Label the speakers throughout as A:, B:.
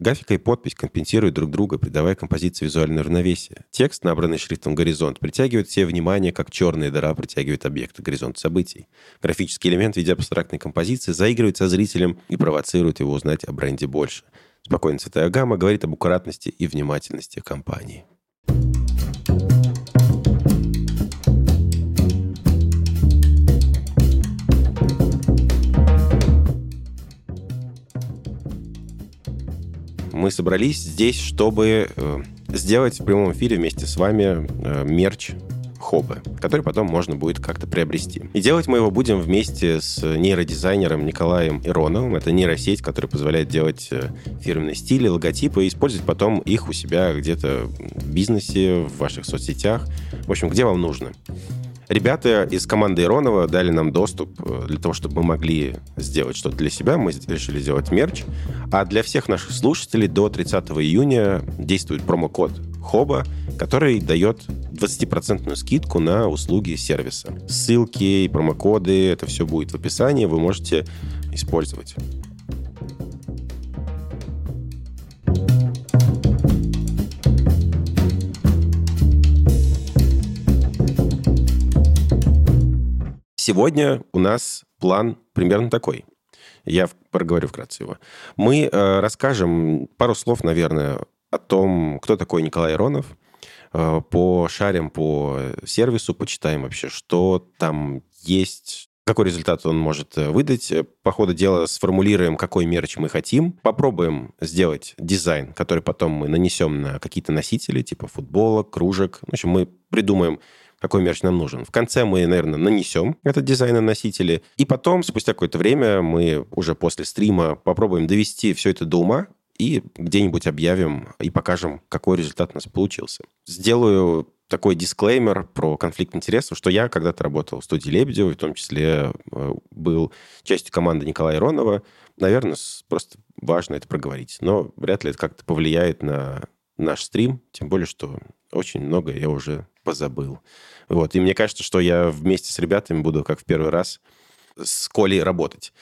A: Графика и подпись компенсируют друг друга, придавая композиции визуальное равновесие. Текст, набранный шрифтом «Горизонт», притягивает все внимание, как черная дыра притягивает объекты горизонт событий. Графический элемент в виде абстрактной композиции заигрывает со зрителем и провоцирует его узнать о бренде больше. Спокойная цветовая гамма говорит об аккуратности и внимательности компании. Мы собрались здесь, чтобы э, сделать в прямом эфире вместе с вами э, мерч хобы, который потом можно будет как-то приобрести. И делать мы его будем вместе с нейродизайнером Николаем Ироновым. Это нейросеть, которая позволяет делать э, фирменные стили, логотипы и использовать потом их у себя где-то в бизнесе, в ваших соцсетях. В общем, где вам нужно. Ребята из команды Иронова дали нам доступ э, для того, чтобы мы могли сделать что-то для себя. Мы решили сделать мерч. А для всех наших слушателей до 30 июня действует промокод Хоба, который дает 20% скидку на услуги сервиса. Ссылки и промокоды, это все будет в описании, вы можете использовать. Сегодня у нас план примерно такой. Я проговорю вкратце его. Мы э, расскажем пару слов, наверное, о том, кто такой Николай Иронов, э, пошарим по сервису, почитаем вообще, что там есть, какой результат он может э, выдать. По ходу дела сформулируем, какой мерч мы хотим. Попробуем сделать дизайн, который потом мы нанесем на какие-то носители, типа футболок, кружек. В общем, мы придумаем какой мерч нам нужен. В конце мы, наверное, нанесем этот дизайн на носители, и потом, спустя какое-то время, мы уже после стрима попробуем довести все это до ума, и где-нибудь объявим и покажем, какой результат у нас получился. Сделаю такой дисклеймер про конфликт интересов, что я когда-то работал в студии Лебедева, в том числе э, был частью команды Николая Иронова. Наверное, просто важно это проговорить. Но вряд ли это как-то повлияет на наш стрим, тем более, что очень много я уже позабыл. Вот. И мне кажется, что я вместе с ребятами буду, как в первый раз, с Колей работать.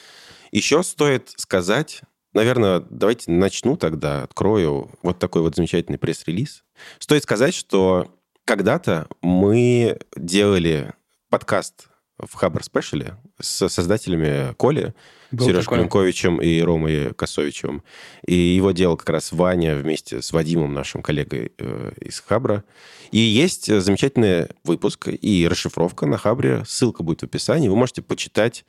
A: Еще стоит сказать, наверное, давайте начну тогда, открою вот такой вот замечательный пресс-релиз. Стоит сказать, что когда-то мы делали подкаст в Хабр Спешале с создателями Коли, Был Сережей Клинковичем и Ромой Косовичем. И его делал как раз Ваня вместе с Вадимом, нашим коллегой э, из Хабра. И есть замечательный выпуск и расшифровка на Хабре. Ссылка будет в описании. Вы можете почитать,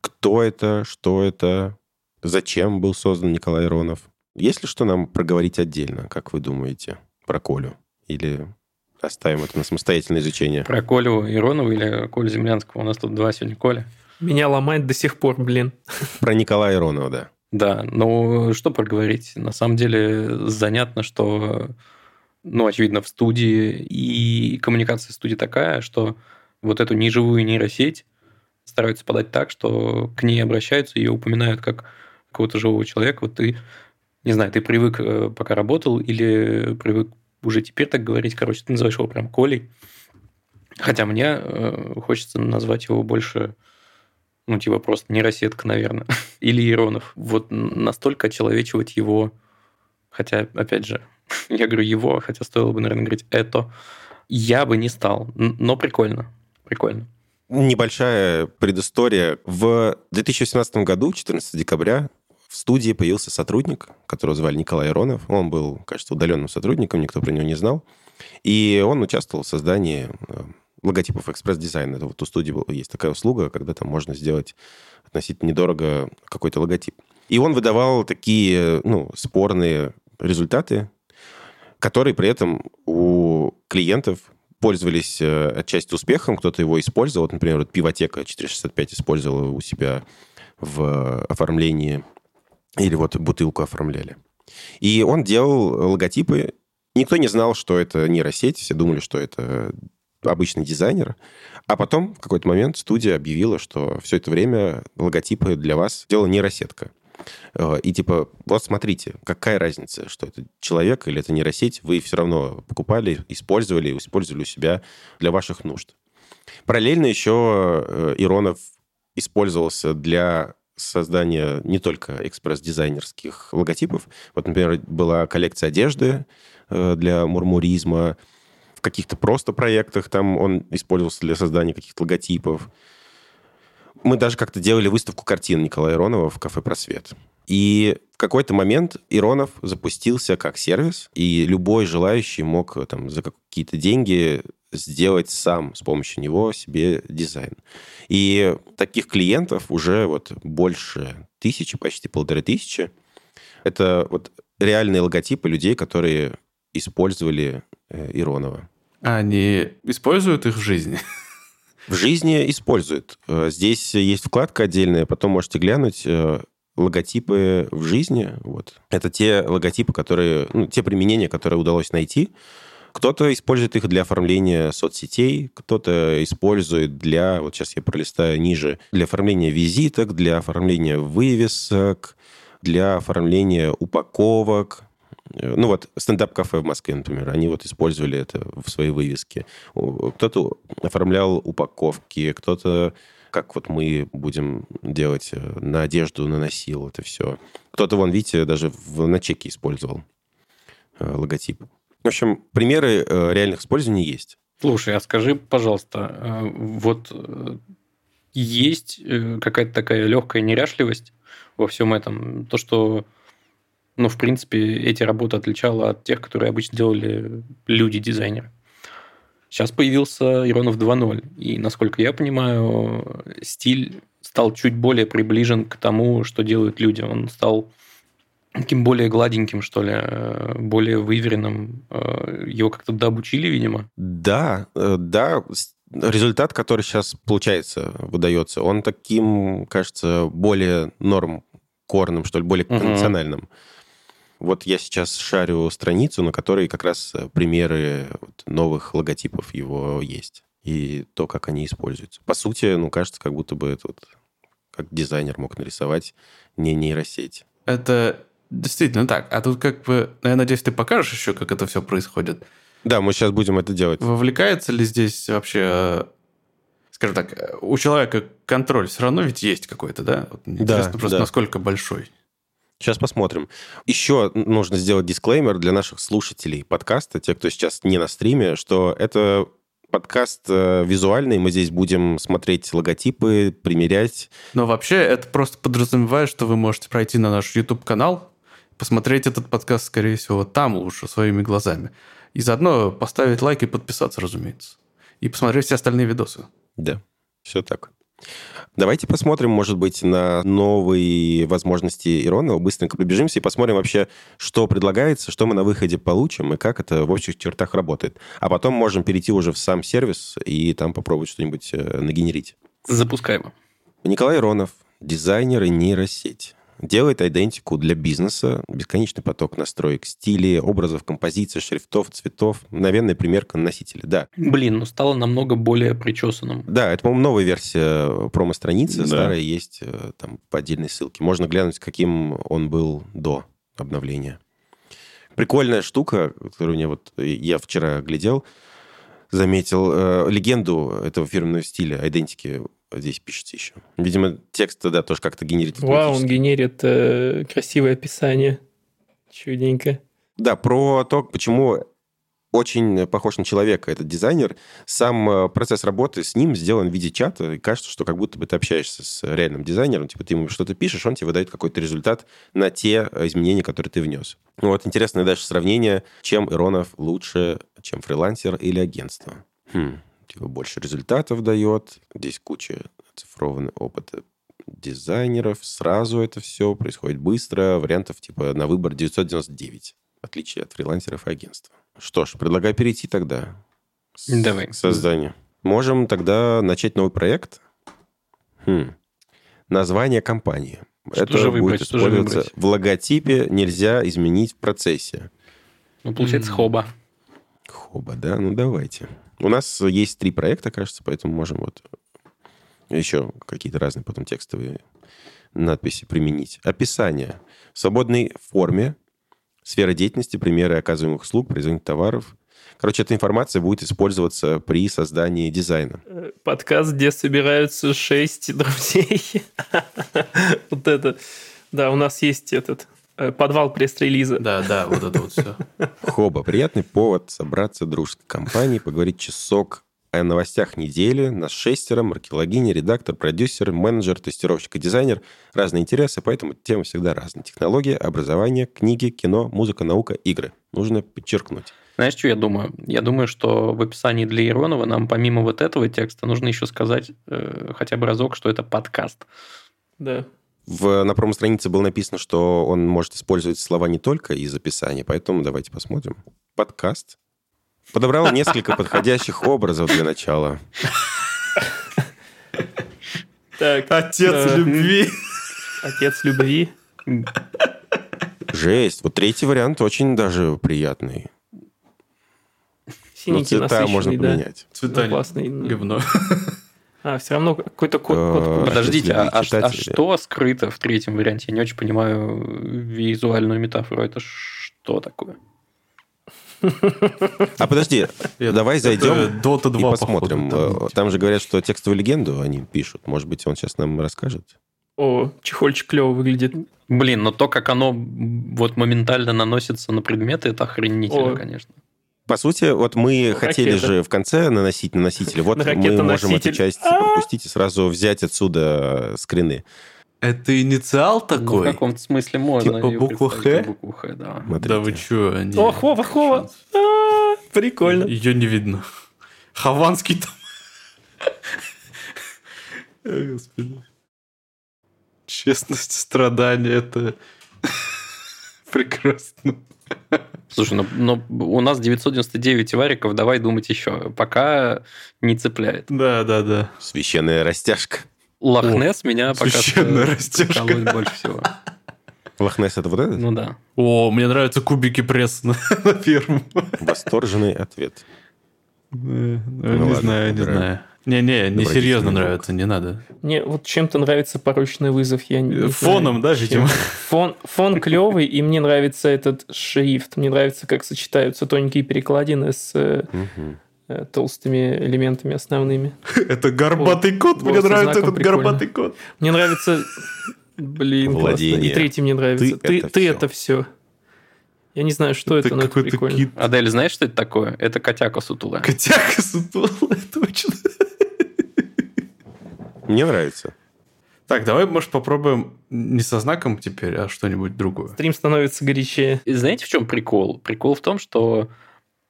A: кто это, что это, зачем был создан Николай Иронов. Есть ли что нам проговорить отдельно, как вы думаете, про Колю? Или оставим это на самостоятельное изучение?
B: Про Колю Иронова или Колю Землянского? У нас тут два сегодня Коля.
C: Меня ломает до сих пор, блин.
A: Про Николая Иронова, да.
B: Да, ну что проговорить? На самом деле занятно, что ну, очевидно, в студии, и коммуникация студии такая, что вот эту неживую нейросеть стараются подать так, что к ней обращаются, ее упоминают как какого-то живого человека. Вот ты, не знаю, ты привык, э, пока работал, или привык уже теперь так говорить, короче, ты называешь его прям Колей. Хотя мне э, хочется назвать его больше, ну, типа просто нейросетка, наверное, или Иронов. Вот настолько очеловечивать его, хотя, опять же, Я говорю его, хотя стоило бы, наверное, говорить это. Я бы не стал, но прикольно. Прикольно.
A: Небольшая предыстория. В 2018 году, 14 декабря, в студии появился сотрудник, которого звали Николай Иронов. Он был, кажется, удаленным сотрудником, никто про него не знал. И он участвовал в создании э, логотипов экспресс-дизайна. Это вот у студии есть такая услуга, когда там можно сделать относительно недорого какой-то логотип. И он выдавал такие, ну, спорные результаты которые при этом у клиентов пользовались э, отчасти успехом, кто-то его использовал. Вот, например, вот пивотека 465 использовала у себя в оформлении, или вот бутылку оформляли. И он делал логотипы. Никто не знал, что это нейросеть, все думали, что это обычный дизайнер. А потом в какой-то момент студия объявила, что все это время логотипы для вас делала нейросетка. Э, и типа, вот смотрите, какая разница, что это человек или это нейросеть, вы все равно покупали, использовали, использовали у себя для ваших нужд. Параллельно еще э, Иронов использовался для создания не только экспресс-дизайнерских логотипов. Вот, например, была коллекция одежды э, для мурмуризма. В каких-то просто проектах там он использовался для создания каких-то логотипов. Мы даже как-то делали выставку картин Николая Иронова в кафе «Просвет». И в какой-то момент Иронов запустился как сервис, и любой желающий мог там, за какие-то деньги сделать сам с помощью него себе дизайн. И таких клиентов уже вот больше тысячи, почти полторы тысячи. Это вот реальные логотипы людей, которые использовали э, Иронова.
D: Они используют их в жизни?
A: В жизни используют. Э, здесь есть вкладка отдельная, потом можете глянуть э, логотипы в жизни. Вот. Это те логотипы, которые, ну, те применения, которые удалось найти. Кто-то использует их для оформления соцсетей, кто-то использует для, вот сейчас я пролистаю ниже, для оформления визиток, для оформления вывесок, для оформления упаковок. Ну вот, стендап-кафе в Москве, например, они вот использовали это в своей вывеске. Кто-то оформлял упаковки, кто-то как вот мы будем делать э, на одежду, наносил это все. Кто-то, вон, видите, даже в, на чеке использовал э, логотип. В общем, примеры э, реальных использований есть.
B: Слушай, а скажи, пожалуйста, э, вот э, есть какая-то такая легкая неряшливость во всем этом? То, что, ну, в принципе, эти работы отличало от тех, которые обычно делали люди-дизайнеры. Сейчас появился Иронов 2.0, и, насколько я понимаю, стиль стал чуть более приближен к тому, что делают люди. Он стал таким более гладеньким, что ли, э, более выверенным. Э, его как-то дообучили, видимо.
A: Да, э, да. Результат, который сейчас получается, выдается, он таким, кажется, более норм корным, что ли, более конвенциональным. Угу. Вот я сейчас шарю страницу, на которой как раз примеры новых логотипов его есть. И то, как они используются. По сути, ну, кажется, как будто бы это вот как дизайнер мог нарисовать не нейросеть.
D: Это Действительно так. А тут как бы, ну, я надеюсь, ты покажешь еще, как это все происходит.
A: Да, мы сейчас будем это делать.
D: Вовлекается ли здесь вообще, скажем так, у человека контроль все равно ведь есть какой-то, да? Вот интересно да, просто, да. насколько большой.
A: Сейчас посмотрим. Еще нужно сделать дисклеймер для наших слушателей подкаста, те, кто сейчас не на стриме, что это подкаст э, визуальный, мы здесь будем смотреть логотипы, примерять.
D: Но вообще это просто подразумевает, что вы можете пройти на наш YouTube-канал, посмотреть этот подкаст, скорее всего, там лучше, своими глазами. И заодно поставить лайк и подписаться, разумеется. И посмотреть все остальные видосы.
A: Да, все так. Давайте посмотрим, может быть, на новые возможности Иронова. Быстренько пробежимся и посмотрим вообще, что предлагается, что мы на выходе получим и как это в общих чертах работает. А потом можем перейти уже в сам сервис и там попробовать что-нибудь э, нагенерить.
B: Запускаем.
A: Николай Иронов, дизайнер и нейросеть делает идентику для бизнеса, бесконечный поток настроек, стилей, образов, композиций, шрифтов, цветов, мгновенная примерка на носителе, да.
B: Блин, ну стало намного более причесанным.
A: Да, это, по-моему, новая версия промо-страницы, да. старая есть э, там по отдельной ссылке. Можно глянуть, каким он был до обновления. Прикольная штука, которую мне вот я вчера глядел, заметил э, легенду этого фирменного стиля, идентики здесь пишется еще. Видимо, текст тогда тоже как-то генерит.
C: Вау, он генерит э, красивое описание. Чудненько.
A: Да, про то, почему очень похож на человека этот дизайнер. Сам э, процесс работы с ним сделан в виде чата, и кажется, что как будто бы ты общаешься с реальным дизайнером, типа ты ему что-то пишешь, он тебе выдает какой-то результат на те изменения, которые ты внес. Ну вот интересное дальше сравнение, чем Иронов лучше, чем фрилансер или агентство. Хм, типа больше результатов дает. Здесь куча оцифрованный опыт дизайнеров. Сразу это все происходит быстро. Вариантов типа на выбор 999, в отличие от фрилансеров и агентства. Что ж, предлагаю перейти тогда
B: Давай.
A: к созданию. Можем тогда начать новый проект. Хм. Название компании. Что это же выбрать, будет использоваться же в логотипе, нельзя изменить в процессе.
B: Ну, получается, mm. хоба.
A: Хоба, да? Ну, давайте. У нас есть три проекта, кажется, поэтому можем вот еще какие-то разные потом текстовые надписи применить. Описание. В свободной форме. Сфера деятельности, примеры оказываемых услуг, производных товаров. Короче, эта информация будет использоваться при создании дизайна.
C: Э, Подкаст, где собираются шесть друзей. Вот это. Да, у нас есть этот подвал пресс-релиза.
D: Да, да, вот это вот все.
A: Хоба, приятный повод собраться дружеской компанией, поговорить часок о новостях недели. Нас шестеро, маркетологиня, редактор, продюсер, менеджер, тестировщик и дизайнер. Разные интересы, поэтому темы всегда разные. Технологии, образование, книги, кино, музыка, наука, игры. Нужно подчеркнуть.
B: Знаешь, что я думаю? Я думаю, что в описании для Иронова нам помимо вот этого текста нужно еще сказать э, хотя бы разок, что это подкаст.
C: Да.
A: В, на промо-странице было написано, что он может использовать слова не только из описания, поэтому давайте посмотрим. Подкаст. Подобрал несколько подходящих образов для начала.
C: Так,
D: Отец
C: Да.
D: любви.
C: отец любви.
A: Жесть. Вот третий вариант очень даже приятный. Ну,
C: Синенький,
A: цвета можно
C: насыщенный, да.
A: поменять.
D: Цвета
C: Ну, классный. ну.
D: говно.
C: А, все равно какой-то код. код
A: Э.
B: Подождите, а, а- а что скрыто в третьем варианте? Я не очень понимаю визуальную метафору. Это что такое?
A: А подожди, давай зайдем
D: Dota 2,
A: и посмотрим.
D: походу, там.
A: Э, Там же говорят, что текстовую легенду они пишут. Может быть, он сейчас нам расскажет?
C: О, чехольчик клево выглядит.
B: Блин, но то, как оно вот моментально наносится на предметы, это охренительно,
C: О.
B: конечно.
A: По сути, вот мы
C: Ну,
A: хотели
C: ракета.
A: же в конце наносить на носители. Вот мы можем эту часть
C: А!
A: пропустить и сразу взять отсюда скрины.
D: Это инициал
B: Ну, в
D: такой?
B: каком-то смысле можно.
D: Типа буква «Х»?
B: как Букву Х, да.
A: Смотрите.
D: Да вы чё? они-
C: О, Хова, Хова. А, Прикольно.
D: Ее не видно. Хованский там. Господи. Честность, страдания, это прекрасно.
B: Слушай, ну, но у нас 999 вариков, давай думать еще. Пока не цепляет.
D: Да, да, да.
A: Священная растяжка.
B: Лохнес меня пока
D: священная растяжка.
B: больше всего.
A: Лохнесс это вот этот?
B: Ну да.
D: О, мне нравятся кубики пресса на, на первом.
A: Восторженный ответ.
D: Э, Не
A: ладно,
D: знаю, не
A: убираю.
D: знаю. Не-не, не серьезно нравится, не надо.
C: Мне вот чем-то нравится порочный вызов. Я не знаю,
D: Фоном, да,
C: чем. Фон, фон клевый, и мне нравится этот шрифт. Мне нравится, как сочетаются тоненькие перекладины с э, э, толстыми элементами основными.
D: Это горбатый кот, мне нравится этот горбатый кот.
C: Мне нравится... Блин, классно. И третий мне нравится.
A: Ты это
C: все. Я не знаю, что это, но это прикольно.
D: кит.
B: Адель, знаешь, что это такое? Это котяка сутулая.
D: Котяка сутулая, точно.
A: Мне нравится.
D: Так, давай, может, попробуем не со знаком теперь, а что-нибудь другое.
C: Стрим становится горячее.
B: И знаете, в чем прикол? Прикол в том, что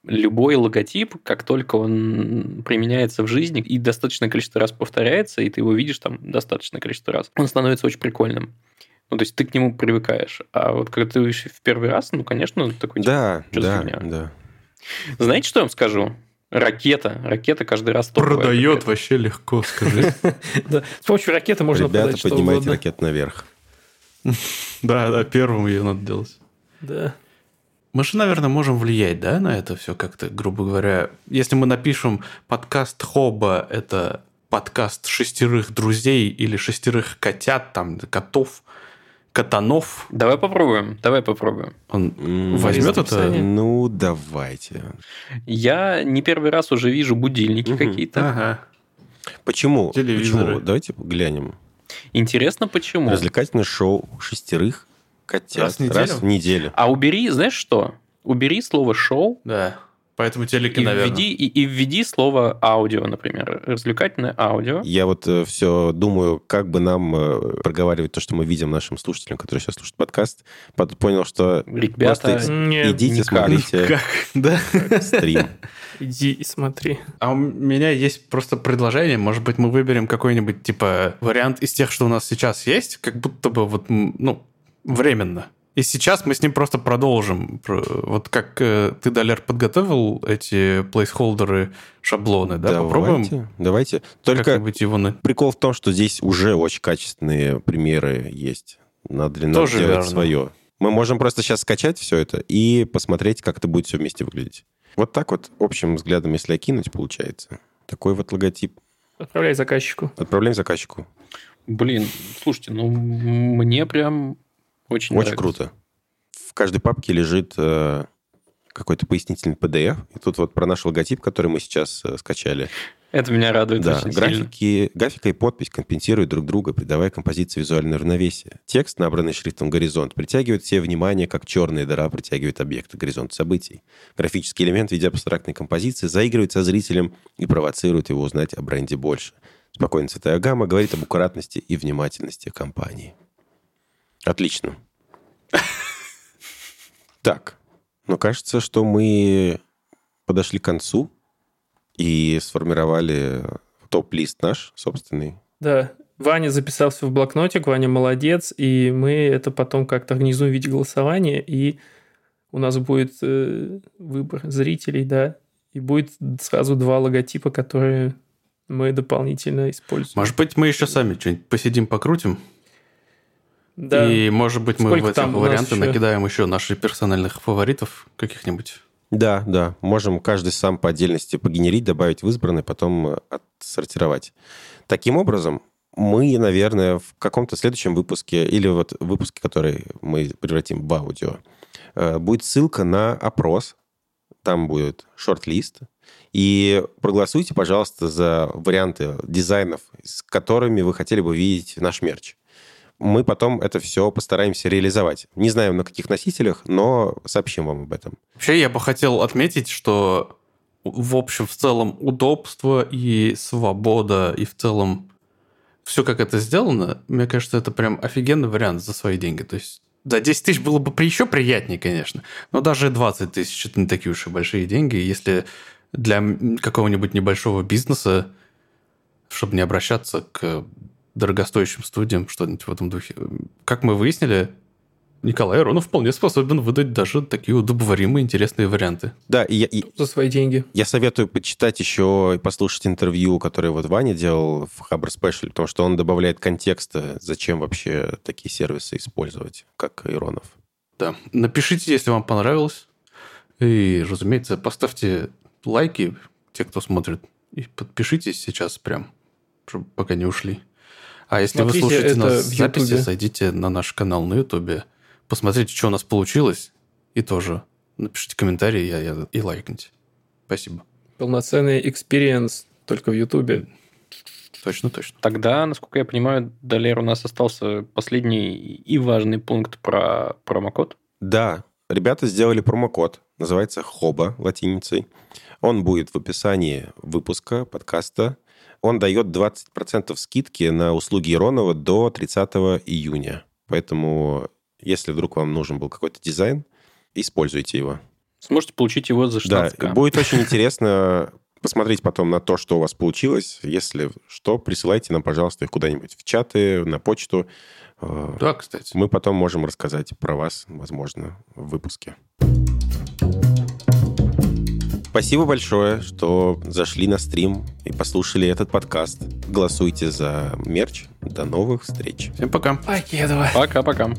B: любой логотип, как только он применяется в жизни и достаточное количество раз повторяется, и ты его видишь там достаточное количество раз, он становится очень прикольным. Ну, то есть ты к нему привыкаешь. А вот когда ты видишь в первый раз, ну, конечно, такой... типа,
A: Да, да, да.
B: Знаете, что я вам скажу? Ракета. Ракета каждый раз топовая
D: Продает
B: какая-то.
D: вообще легко, скажи.
C: С помощью ракеты можно
A: Ребята,
C: продать что
A: поднимайте ракет наверх.
D: Да, да, первым ее надо делать.
C: Да.
D: Мы же, наверное, можем влиять, да, на это все как-то, грубо говоря. Если мы напишем подкаст Хоба, это подкаст шестерых друзей или шестерых котят, там, котов, катанов,
B: Давай попробуем. Давай попробуем.
D: он возьмет это?
A: Ну, давайте.
B: Я не первый раз уже вижу будильники
A: Мгм.
B: какие-то.
D: Ага.
A: Почему?
D: Телевизоры.
A: Почему? Давайте глянем.
B: Интересно, почему?
A: Развлекательное шоу шестерых котят.
D: Раз в неделю?
A: Раз в неделю.
B: А убери, знаешь что? Убери слово шоу
D: Да. Поэтому телеки,
B: и
D: наверное.
B: введи, и, и введи слово аудио, например. Развлекательное аудио.
A: Я вот все думаю, как бы нам э, проговаривать то, что мы видим нашим слушателям, которые сейчас слушают подкаст. Потом понял, что
B: Ребята,
A: Просто
C: Нет,
A: идите,
B: никак.
A: смотрите
D: Как? Да.
A: стрим.
C: иди и смотри.
D: А у меня есть просто предложение. Может быть, мы выберем какой-нибудь, типа, вариант из тех, что у нас сейчас есть, как будто бы вот, ну, временно. И сейчас мы с ним просто продолжим. Про- Вот как э, ты, Далер, подготовил эти плейсхолдеры, шаблоны, да? Попробуем
A: Давайте, давайте. Только
D: его на...
A: прикол в том, что здесь уже очень качественные примеры есть. Надо ли нам
D: Тоже
A: делать
D: верно.
A: свое? Мы можем просто сейчас скачать все это и посмотреть, как это будет все вместе выглядеть. Вот так вот общим взглядом, если окинуть, получается. Такой вот логотип.
C: Отправляй заказчику.
A: Отправляем заказчику.
B: блин, слушайте, ну мне прям очень
A: Очень
B: нравится.
A: круто. В каждой папке лежит э, какой-то пояснительный PDF. И тут вот про наш логотип, который мы сейчас э, скачали.
B: Это меня радует
A: Да,
B: очень сильно.
A: графики, графика и подпись компенсируют друг друга, придавая композиции визуальное равновесие. Текст, набранный шрифтом «Горизонт», притягивает все внимание, как черная дыра притягивает объекты горизонт событий. Графический элемент в виде абстрактной композиции заигрывает со зрителем и провоцирует его узнать о бренде больше. Спокойная цветовая гамма говорит об аккуратности и внимательности компании. Отлично. Так, ну кажется, что мы подошли к концу и сформировали топ-лист наш собственный.
C: Да, Ваня записался в блокнотик, Ваня молодец, и мы это потом как-то организуем в виде голосования, и у нас будет э, выбор зрителей, да, и будет сразу два логотипа, которые мы дополнительно используем.
D: Может быть, мы еще сами что-нибудь посидим, покрутим?
C: Да.
D: И, может быть, мы
C: Сколько
D: в эти варианты
C: еще?
D: накидаем еще наших персональных фаворитов каких-нибудь.
A: Да, да, можем каждый сам по отдельности погенерить, добавить в избранный, потом э, отсортировать. Таким образом, мы, наверное, в каком-то следующем выпуске, или вот в выпуске, который мы превратим в аудио, э, будет ссылка на опрос, там будет шорт-лист, и проголосуйте, пожалуйста, за варианты дизайнов, с которыми вы хотели бы видеть наш мерч. Мы потом это все постараемся реализовать. Не знаю, на каких носителях, но сообщим вам об этом.
D: Вообще, я бы хотел отметить, что в общем, в целом удобство и свобода, и в целом все, как это сделано, мне кажется, это прям офигенный вариант за свои деньги. То есть за 10 тысяч было бы при- еще приятнее, конечно, но даже 20 тысяч – это не такие уж и большие деньги. Если для какого-нибудь небольшого бизнеса, чтобы не обращаться к дорогостоящим студиям, что-нибудь в этом духе. Как мы выяснили, Николай Аронов вполне способен выдать даже такие удобоваримые интересные варианты.
A: Да, и я, и
C: За свои деньги.
A: я советую почитать еще и послушать интервью, которое вот Ваня делал в Хабр Special, потому что он добавляет контекста, зачем вообще такие сервисы использовать, как Иронов.
D: Да. Напишите, если вам понравилось. И, разумеется, поставьте лайки, те, кто смотрит. И подпишитесь сейчас прям, чтобы пока не ушли. А если
C: Смотрите
D: вы слушаете нас в записи,
C: Ютубе.
D: зайдите на наш канал на Ютубе, посмотрите, что у нас получилось, и тоже напишите комментарии и, и лайкните. Спасибо.
C: Полноценный experience только в Ютубе.
D: Точно, точно.
B: Тогда, насколько я понимаю, Далер, у нас остался последний и важный пункт про промокод.
A: Да, ребята сделали промокод, называется ХОБА латиницей. Он будет в описании выпуска подкаста. Он дает 20% скидки на услуги Иронова до 30 июня. Поэтому, если вдруг вам нужен был какой-то дизайн, используйте его.
B: Сможете получить его за 16
A: Да, будет очень интересно посмотреть потом на то, что у вас получилось. Если что, присылайте нам, пожалуйста, их куда-нибудь в чаты, на почту. Э,
D: Да, кстати.
A: Мы потом можем рассказать про вас, возможно, в выпуске. Спасибо большое, что зашли на стрим и послушали этот подкаст. Голосуйте за мерч. До новых встреч.
D: Всем пока.
C: Покедова.
B: Пока-пока.